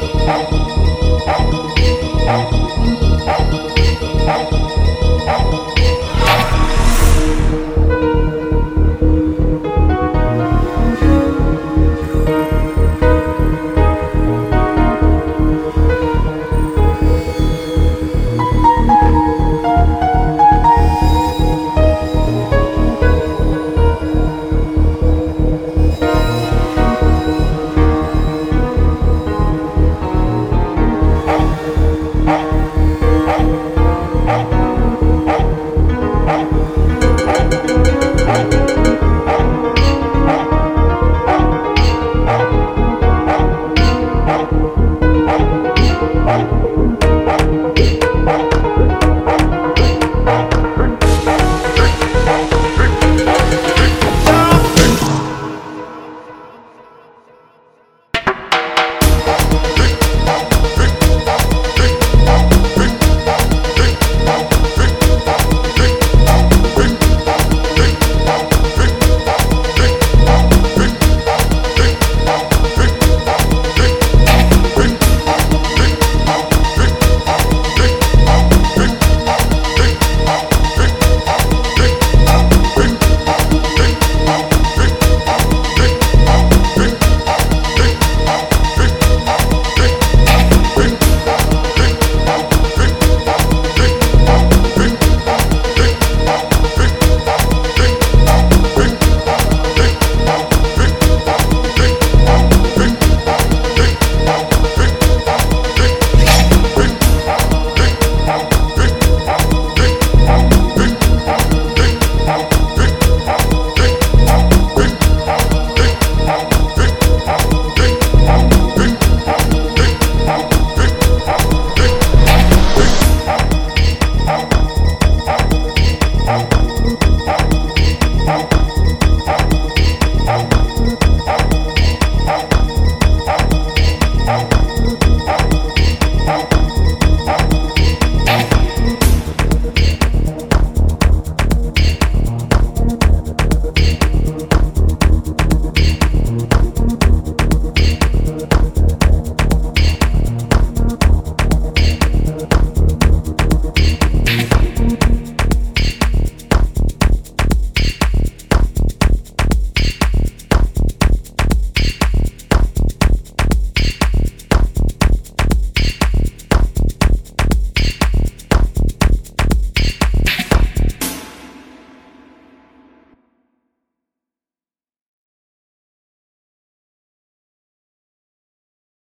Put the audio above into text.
Hey!